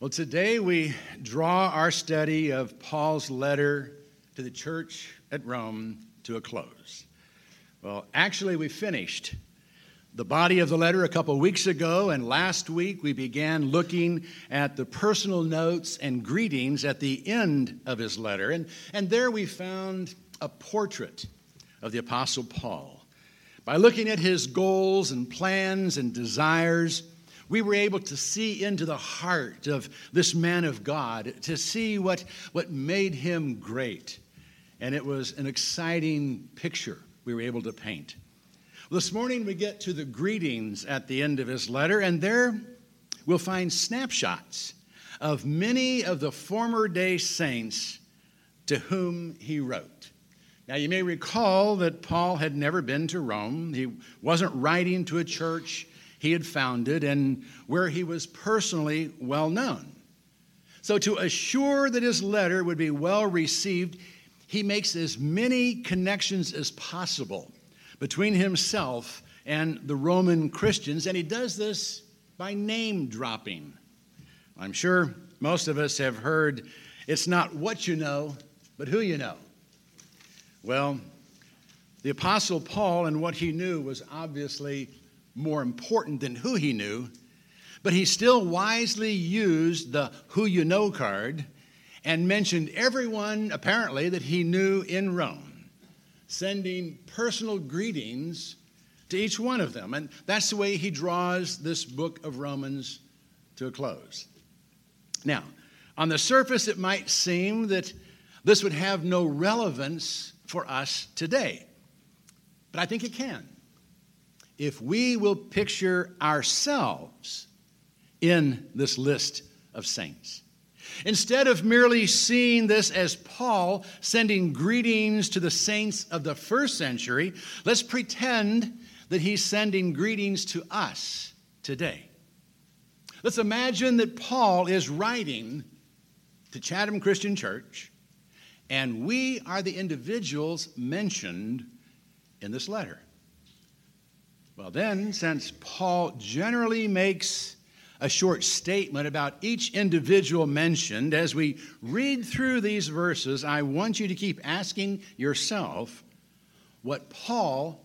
Well, today we draw our study of Paul's letter to the church at Rome to a close. Well, actually, we finished the body of the letter a couple weeks ago, and last week we began looking at the personal notes and greetings at the end of his letter. And, and there we found a portrait of the Apostle Paul. By looking at his goals and plans and desires, we were able to see into the heart of this man of God, to see what, what made him great. And it was an exciting picture we were able to paint. This morning we get to the greetings at the end of his letter, and there we'll find snapshots of many of the former day saints to whom he wrote. Now, you may recall that Paul had never been to Rome. He wasn't writing to a church he had founded and where he was personally well known. So, to assure that his letter would be well received, he makes as many connections as possible between himself and the Roman Christians, and he does this by name dropping. I'm sure most of us have heard it's not what you know, but who you know. Well, the Apostle Paul and what he knew was obviously more important than who he knew, but he still wisely used the who you know card and mentioned everyone, apparently, that he knew in Rome, sending personal greetings to each one of them. And that's the way he draws this book of Romans to a close. Now, on the surface, it might seem that this would have no relevance for us today, but I think it can if we will picture ourselves in this list of saints. Instead of merely seeing this as Paul sending greetings to the saints of the first century, let's pretend that he's sending greetings to us today. Let's imagine that Paul is writing to Chatham Christian Church, and we are the individuals mentioned in this letter. Well, then, since Paul generally makes a short statement about each individual mentioned, as we read through these verses, I want you to keep asking yourself what Paul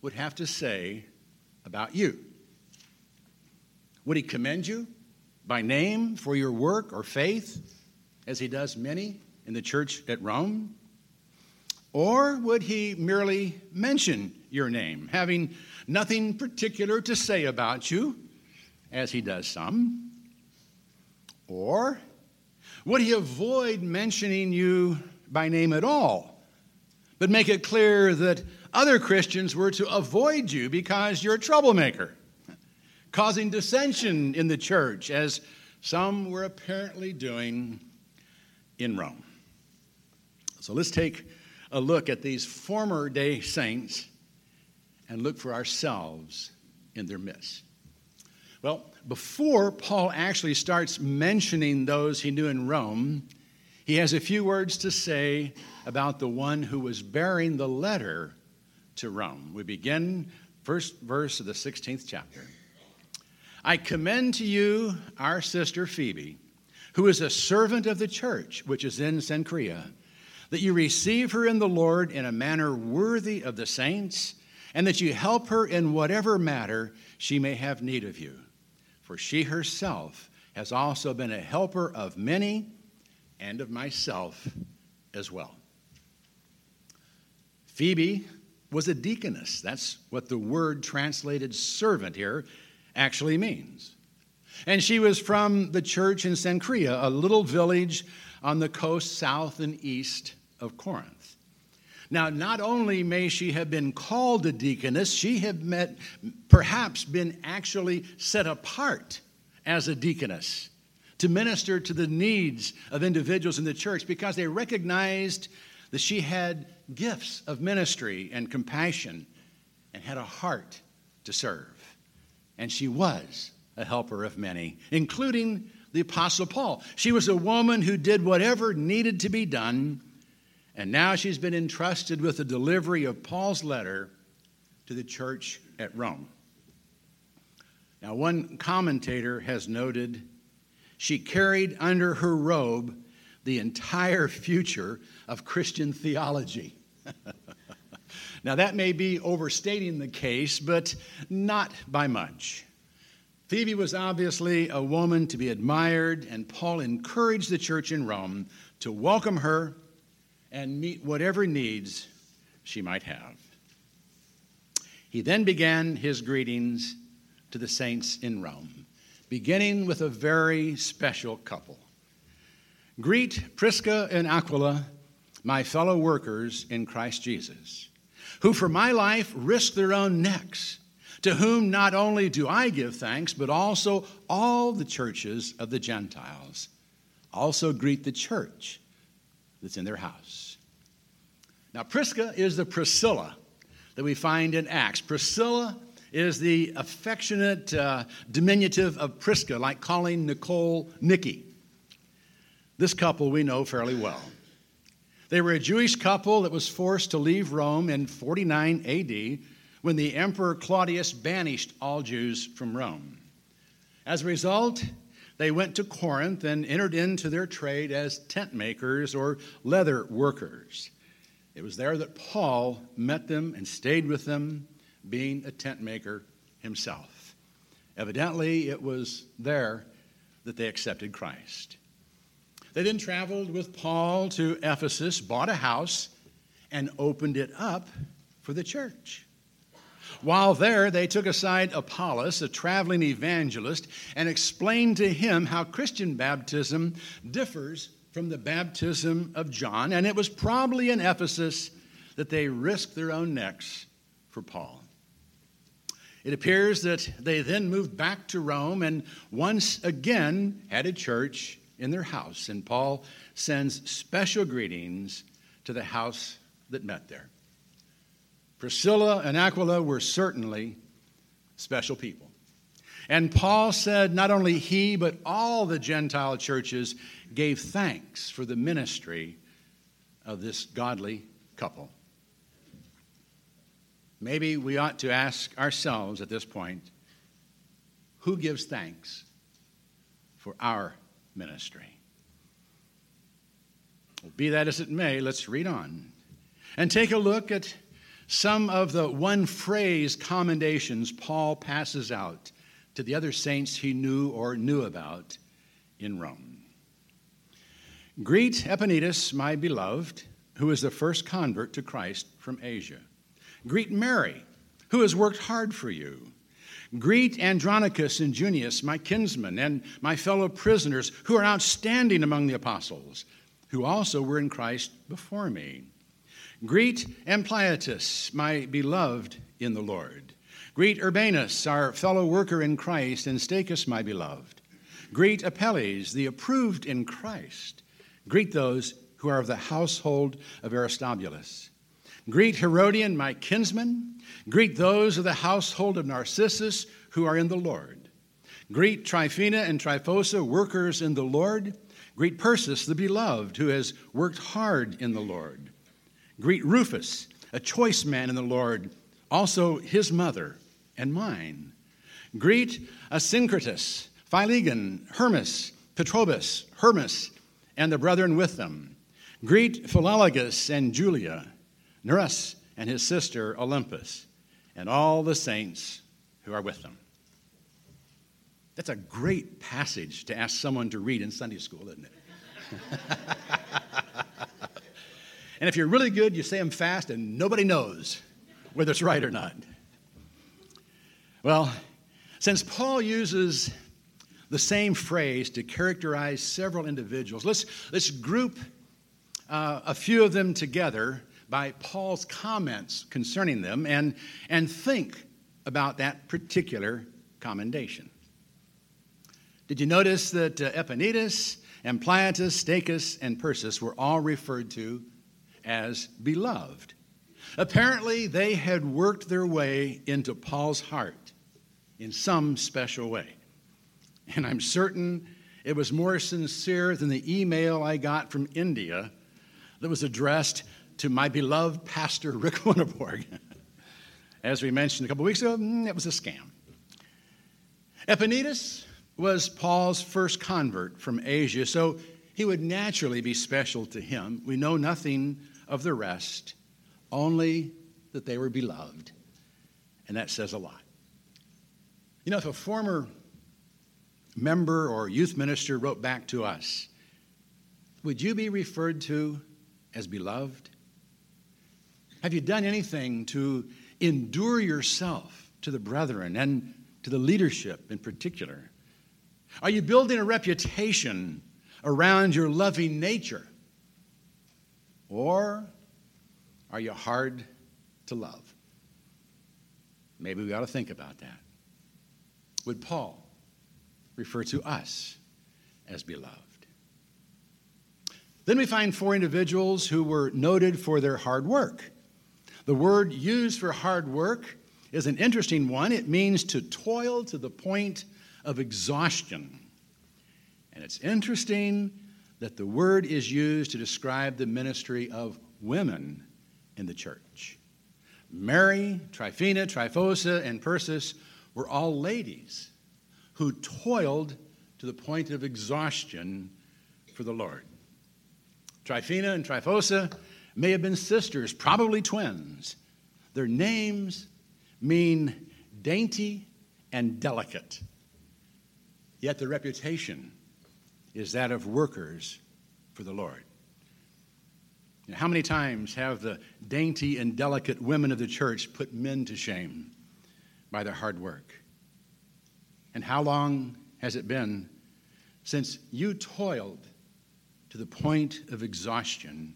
would have to say about you. Would he commend you by name for your work or faith, as he does many in the church at Rome? Or would he merely mention your name, having nothing particular to say about you, as he does some? Or would he avoid mentioning you by name at all, but make it clear that other Christians were to avoid you because you're a troublemaker, causing dissension in the church, as some were apparently doing in Rome? So let's take a look at these former day saints and look for ourselves in their midst. Well, before Paul actually starts mentioning those he knew in Rome, he has a few words to say about the one who was bearing the letter to Rome. We begin first verse of the 16th chapter. I commend to you our sister Phoebe, who is a servant of the church which is in Cenchrea, that you receive her in the Lord in a manner worthy of the saints and that you help her in whatever matter she may have need of you. For she herself has also been a helper of many and of myself as well. Phoebe was a deaconess. That's what the word translated servant here actually means. And she was from the church in Cenchrea, a little village on the coast south and east of Corinth. Now, not only may she have been called a deaconess, she had met, perhaps been actually set apart as a deaconess to minister to the needs of individuals in the church because they recognized that she had gifts of ministry and compassion and had a heart to serve. And she was a helper of many, including the Apostle Paul. She was a woman who did whatever needed to be done and now she's been entrusted with the delivery of Paul's letter to the church at Rome. Now, one commentator has noted she carried under her robe the entire future of Christian theology. now, that may be overstating the case, but not by much. Phoebe was obviously a woman to be admired, and Paul encouraged the church in Rome to welcome her and meet whatever needs she might have. He then began his greetings to the saints in Rome, beginning with a very special couple. Greet Prisca and Aquila, my fellow workers in Christ Jesus, who for my life risked their own necks, to whom not only do I give thanks, but also all the churches of the Gentiles. Also greet the church that's in their house. Now, Prisca is the Priscilla that we find in Acts. Priscilla is the affectionate uh, diminutive of Prisca, like calling Nicole Nikki. This couple we know fairly well. They were a Jewish couple that was forced to leave Rome in 49 AD when the Emperor Claudius banished all Jews from Rome. As a result, they went to Corinth and entered into their trade as tent makers or leather workers. It was there that Paul met them and stayed with them, being a tent maker himself. Evidently, it was there that they accepted Christ. They then traveled with Paul to Ephesus, bought a house, and opened it up for the church. While there, they took aside Apollos, a traveling evangelist, and explained to him how Christian baptism differs from the baptism of John, and it was probably in Ephesus that they risked their own necks for Paul. It appears that they then moved back to Rome and once again had a church in their house, and Paul sends special greetings to the house that met there. Priscilla and Aquila were certainly special people. And Paul said not only he, but all the Gentile churches gave thanks for the ministry of this godly couple. Maybe we ought to ask ourselves at this point who gives thanks for our ministry? Well, be that as it may, let's read on and take a look at some of the one phrase commendations Paul passes out to the other saints he knew or knew about in Rome. Greet Epaenetus, my beloved, who is the first convert to Christ from Asia. Greet Mary, who has worked hard for you. Greet Andronicus and Junius, my kinsmen, and my fellow prisoners, who are outstanding among the apostles, who also were in Christ before me. Greet Ampliatus, my beloved in the Lord. Greet Urbanus, our fellow worker in Christ, and Stachys, my beloved. Greet Apelles, the approved in Christ. Greet those who are of the household of Aristobulus. Greet Herodion, my kinsman. Greet those of the household of Narcissus who are in the Lord. Greet Tryphena and Tryphosa, workers in the Lord. Greet Persis, the beloved, who has worked hard in the Lord. Greet Rufus, a choice man in the Lord, also his mother and mine. Greet Asyncritus, Phlegon, Hermes, Patrobas, Hermas, and the brethren with them. Greet Philologus and Julia, Nereus and his sister Olympas, and all the saints who are with them. That's a great passage to ask someone to read in Sunday school, isn't it? and if you're really good, you say them fast and nobody knows whether it's right or not. Well, since Paul uses the same phrase to characterize several individuals, let's, let's group uh, a few of them together by Paul's comments concerning them and, and think about that particular commendation. Did you notice that uh, Epaenetus, Ampliatus, Stachys, and Persis were all referred to as beloved? Apparently, they had worked their way into Paul's heart in some special way. And I'm certain it was more sincere than the email I got from India that was addressed to my beloved pastor, Rick Winterborg. As we mentioned a couple weeks ago, mm, it was a scam. Epaenetus, was Paul's first convert from Asia, so he would naturally be special to him. We know nothing of the rest, only that they were beloved. And that says a lot. You know, if a former member or youth minister wrote back to us, would you be referred to as beloved? Have you done anything to endure yourself to the brethren and to the leadership in particular? Are you building a reputation around your loving nature? Or are you hard to love? Maybe we ought to think about that. Would Paul refer to us as beloved? Then we find four individuals who were noted for their hard work. The word used for hard work is an interesting one. It means to toil to the point of exhaustion. And it's interesting that the word is used to describe the ministry of women in the church. Mary, Tryphena, Tryphosa, and Persis were all ladies who toiled to the point of exhaustion for the Lord. Tryphena and Tryphosa may have been sisters, probably twins. Their names mean dainty and delicate. Yet their reputation is that of workers for the Lord. how many times have the dainty and delicate women of the church put men to shame by their hard work? And how long has it been since you toiled to the point of exhaustion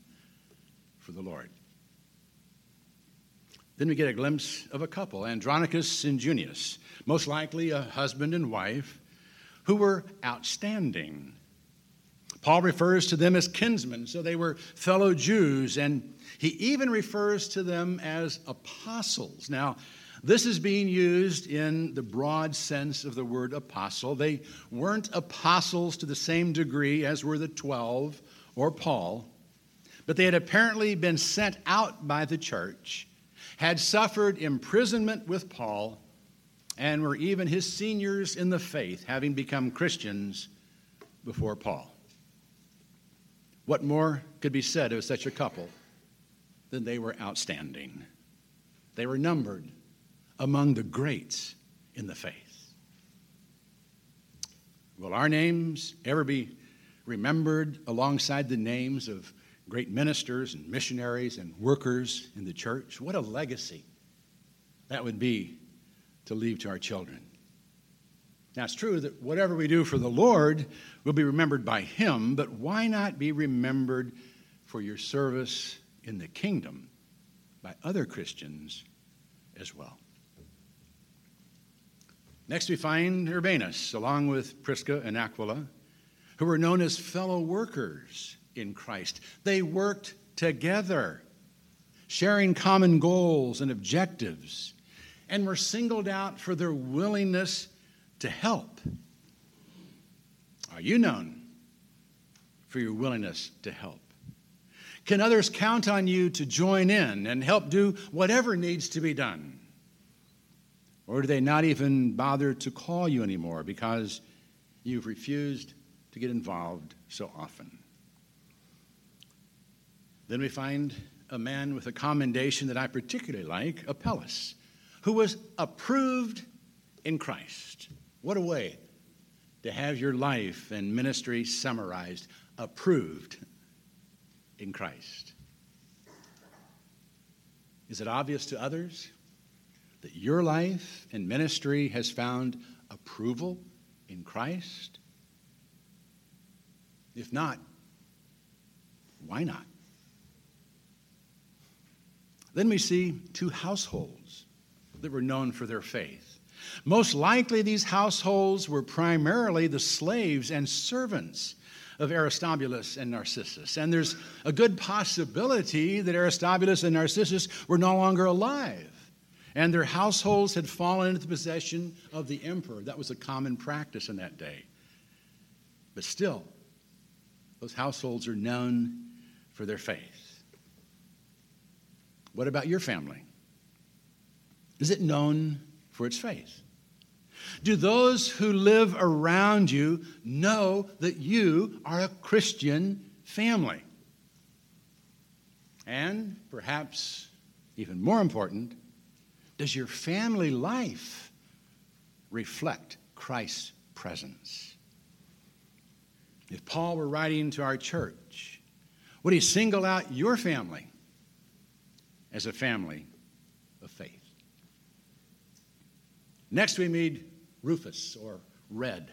for the Lord? Then we get a glimpse of a couple, Andronicus and Junius, most likely a husband and wife who were outstanding. Paul refers to them as kinsmen, so they were fellow Jews, and he even refers to them as apostles. Now, this is being used in the broad sense of the word apostle. They weren't apostles to the same degree as were the 12 or Paul, but they had apparently been sent out by the church, had suffered imprisonment with Paul, and were even his seniors in the faith, having become Christians before Paul. What more could be said of such a couple than they were outstanding? They were numbered among the greats in the faith. Will our names ever be remembered alongside the names of great ministers and missionaries and workers in the church? What a legacy that would be to leave to our children. Now, it's true that whatever we do for the Lord will be remembered by Him, but why not be remembered for your service in the kingdom by other Christians as well? Next, we find Urbanus, along with Prisca and Aquila, who were known as fellow workers in Christ. They worked together, sharing common goals and objectives and were singled out for their willingness to help. Are you known for your willingness to help? Can others count on you to join in and help do whatever needs to be done? Or do they not even bother to call you anymore because you've refused to get involved so often? Then we find a man with a commendation that I particularly like, Apelles who was approved in Christ. What a way to have your life and ministry summarized approved in Christ. Is it obvious to others that your life and ministry has found approval in Christ? If not, why not? Then we see two households that were known for their faith. Most likely, these households were primarily the slaves and servants of Aristobulus and Narcissus. And there's a good possibility that Aristobulus and Narcissus were no longer alive, and their households had fallen into the possession of the emperor. That was a common practice in that day. But still, those households are known for their faith. What about your family? Is it known for its faith? Do those who live around you know that you are a Christian family? And perhaps even more important, does your family life reflect Christ's presence? If Paul were writing to our church, would he single out your family as a family of faith? Next, we meet Rufus or Red.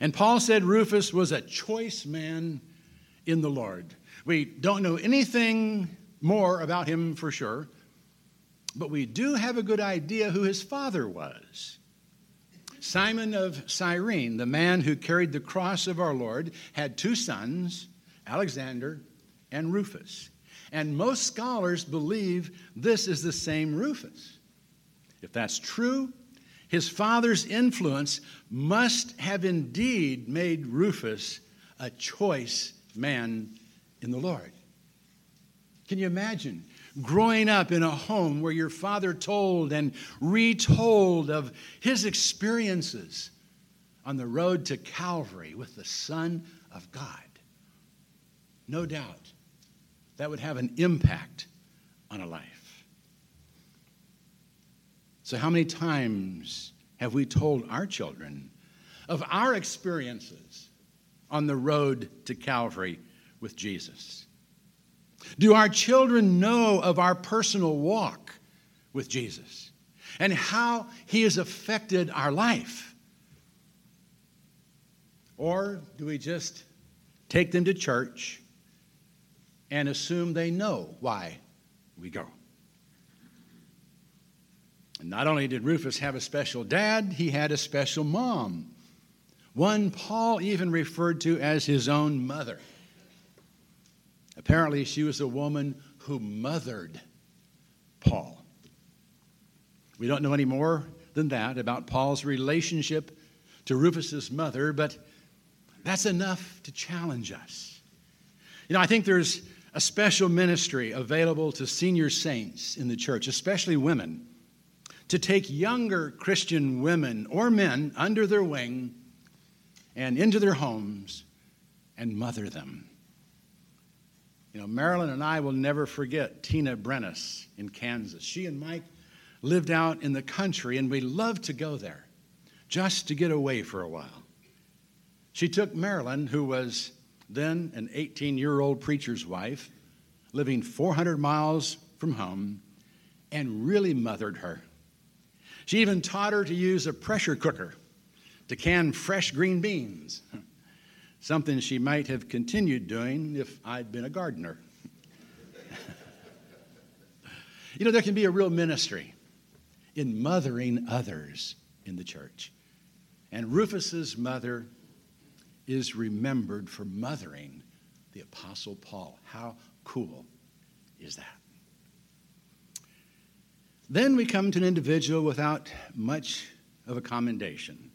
And Paul said Rufus was a choice man in the Lord. We don't know anything more about him for sure, but we do have a good idea who his father was. Simon of Cyrene, the man who carried the cross of our Lord, had two sons, Alexander and Rufus. And most scholars believe this is the same Rufus. If that's true, his father's influence must have indeed made Rufus a choice man in the Lord. Can you imagine growing up in a home where your father told and retold of his experiences on the road to Calvary with the Son of God? No doubt that would have an impact on a life. So, how many times have we told our children of our experiences on the road to Calvary with Jesus? Do our children know of our personal walk with Jesus and how he has affected our life? Or do we just take them to church and assume they know why we go? And not only did Rufus have a special dad, he had a special mom, one Paul even referred to as his own mother. Apparently, she was a woman who mothered Paul. We don't know any more than that about Paul's relationship to Rufus's mother, but that's enough to challenge us. You know, I think there's a special ministry available to senior saints in the church, especially women to take younger Christian women or men under their wing and into their homes and mother them. You know, Marilyn and I will never forget Tina Brennis in Kansas. She and Mike lived out in the country, and we loved to go there just to get away for a while. She took Marilyn, who was then an 18 year old preacher's wife, living 400 miles from home, and really mothered her. She even taught her to use a pressure cooker to can fresh green beans, something she might have continued doing if I'd been a gardener. you know, there can be a real ministry in mothering others in the church. And Rufus's mother is remembered for mothering the Apostle Paul. How cool is that? Then we come to an individual without much of a commendation.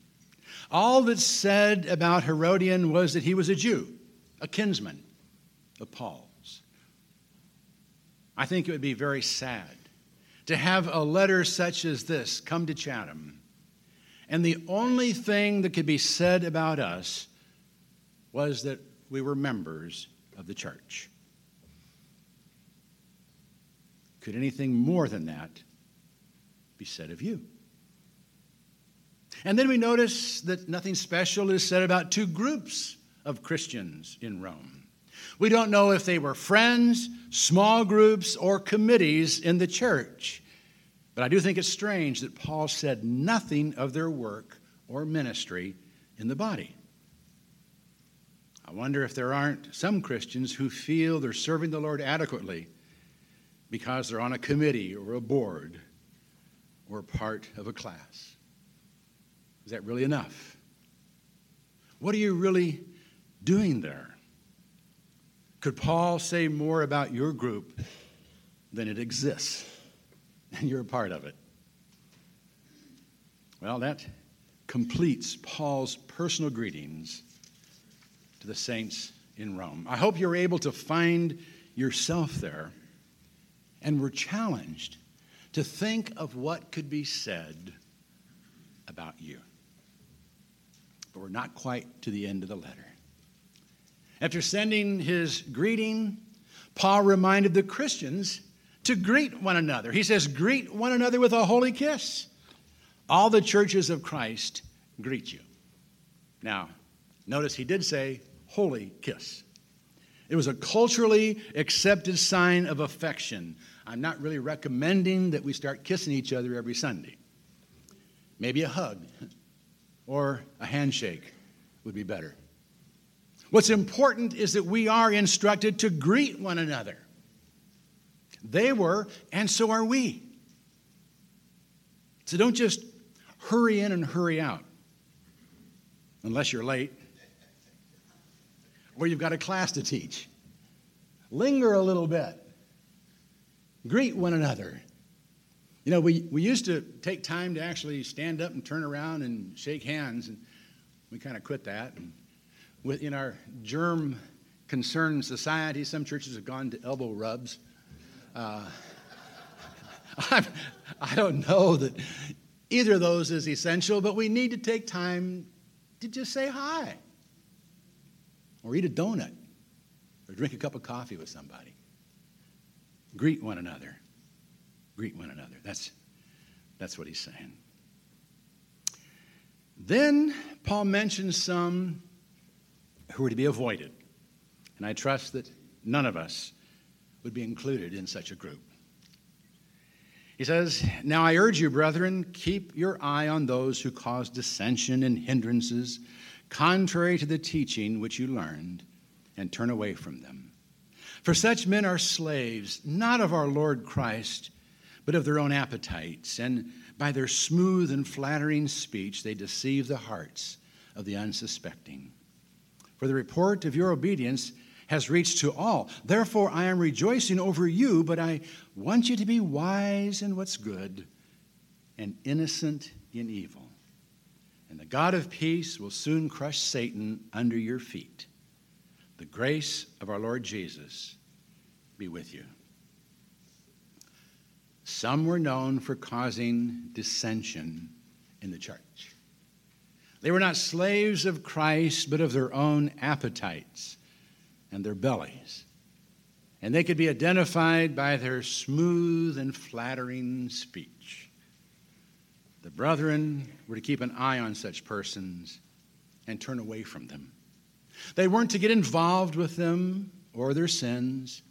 All that's said about Herodion was that he was a Jew, a kinsman of Paul's. I think it would be very sad to have a letter such as this come to Chatham, and the only thing that could be said about us was that we were members of the church. Could anything more than that be said of you. And then we notice that nothing special is said about two groups of Christians in Rome. We don't know if they were friends, small groups, or committees in the church. But I do think it's strange that Paul said nothing of their work or ministry in the body. I wonder if there aren't some Christians who feel they're serving the Lord adequately because they're on a committee or a board or part of a class. Is that really enough? What are you really doing there? Could Paul say more about your group than it exists and you're a part of it? Well, that completes Paul's personal greetings to the saints in Rome. I hope you're able to find yourself there and were challenged to think of what could be said about you. But we're not quite to the end of the letter. After sending his greeting, Paul reminded the Christians to greet one another. He says, Greet one another with a holy kiss. All the churches of Christ greet you. Now, notice he did say, holy kiss. It was a culturally accepted sign of affection. I'm not really recommending that we start kissing each other every Sunday. Maybe a hug or a handshake would be better. What's important is that we are instructed to greet one another. They were, and so are we. So don't just hurry in and hurry out, unless you're late or you've got a class to teach. Linger a little bit. Greet one another. You know, we, we used to take time to actually stand up and turn around and shake hands, and we kind of quit that. And in our germ concerned society, some churches have gone to elbow rubs. Uh, I, I don't know that either of those is essential, but we need to take time to just say hi or eat a donut or drink a cup of coffee with somebody. Greet one another. Greet one another. That's, that's what he's saying. Then Paul mentions some who are to be avoided. And I trust that none of us would be included in such a group. He says, Now I urge you, brethren, keep your eye on those who cause dissension and hindrances contrary to the teaching which you learned, and turn away from them. For such men are slaves, not of our Lord Christ, but of their own appetites, and by their smooth and flattering speech they deceive the hearts of the unsuspecting. For the report of your obedience has reached to all. Therefore, I am rejoicing over you, but I want you to be wise in what's good and innocent in evil. And the God of peace will soon crush Satan under your feet. The grace of our Lord Jesus be with you. Some were known for causing dissension in the church. They were not slaves of Christ, but of their own appetites and their bellies. And they could be identified by their smooth and flattering speech. The brethren were to keep an eye on such persons and turn away from them. They weren't to get involved with them or their sins,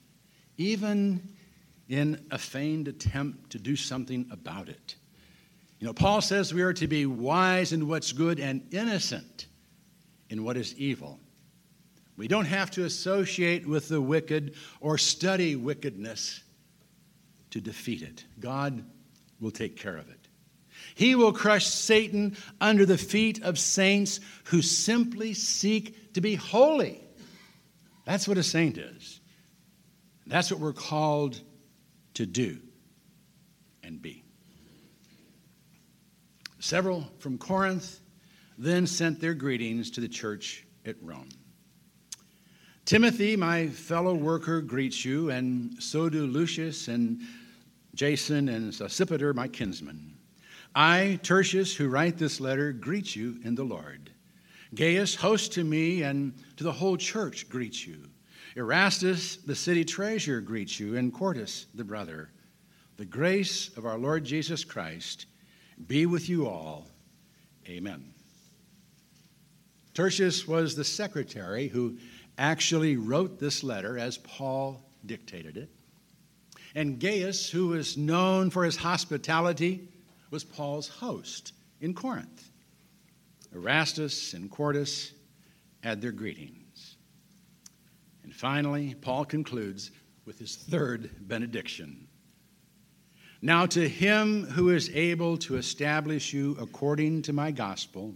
even in a feigned attempt to do something about it. You know, Paul says we are to be wise in what's good and innocent in what is evil. We don't have to associate with the wicked or study wickedness to defeat it. God will take care of it. He will crush Satan under the feet of saints who simply seek to be holy. That's what a saint is. That's what we're called to do and be. Several from Corinth then sent their greetings to the church at Rome. Timothy, my fellow worker, greets you, and so do Lucius and Jason and Sosipater, my kinsmen. I, Tertius, who write this letter, greet you in the Lord. Gaius, host to me and to the whole church, greets you. Erastus, the city treasurer, greets you, and Quartus, the brother. The grace of our Lord Jesus Christ be with you all. Amen. Tertius was the secretary who actually wrote this letter as Paul dictated it. And Gaius, who was known for his hospitality, was Paul's host in Corinth. Erastus and Quartus add their greetings. And finally, Paul concludes with his third benediction. Now, to him who is able to establish you according to my gospel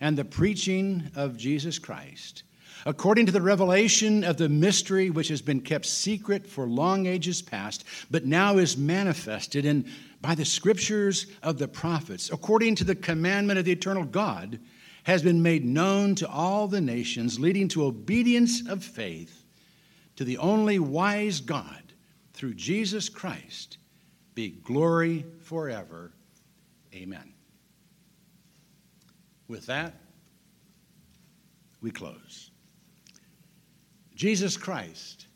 and the preaching of Jesus Christ, according to the revelation of the mystery which has been kept secret for long ages past, but now is manifested in by the scriptures of the prophets, according to the commandment of the eternal God, has been made known to all the nations, leading to obedience of faith to the only wise God through Jesus Christ, be glory forever. Amen. With that, we close. Jesus Christ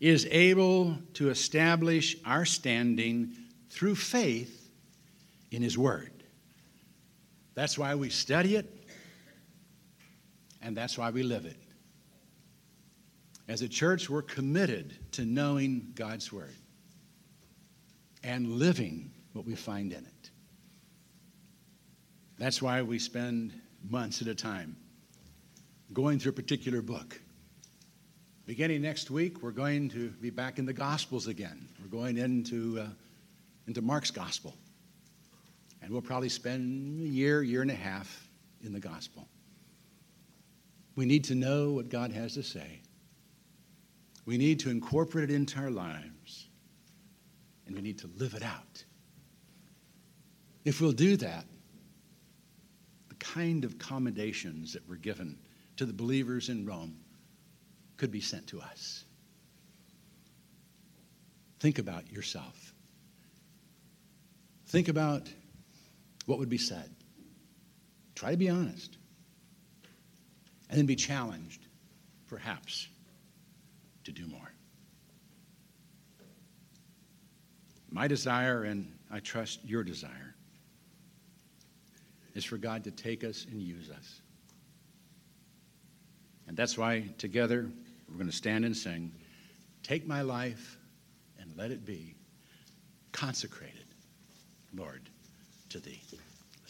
is able to establish our standing through faith in His Word. That's why we study it, and that's why we live it. As a church, we're committed to knowing God's Word and living what we find in it. That's why we spend months at a time going through a particular book. Beginning next week, we're going to be back in the Gospels again. We're going into, uh, into Mark's Gospel. And we'll probably spend a year, year and a half in the Gospel. We need to know what God has to say. We need to incorporate it into our lives. And we need to live it out. If we'll do that, the kind of commendations that were given to the believers in Rome could be sent to us. Think about yourself. Think about what would be said. Try to be honest. And then be challenged, perhaps, to do more. My desire, and I trust your desire, is for God to take us and use us. And that's why together we're going to stand and sing Take my life and let it be consecrated, Lord, to thee.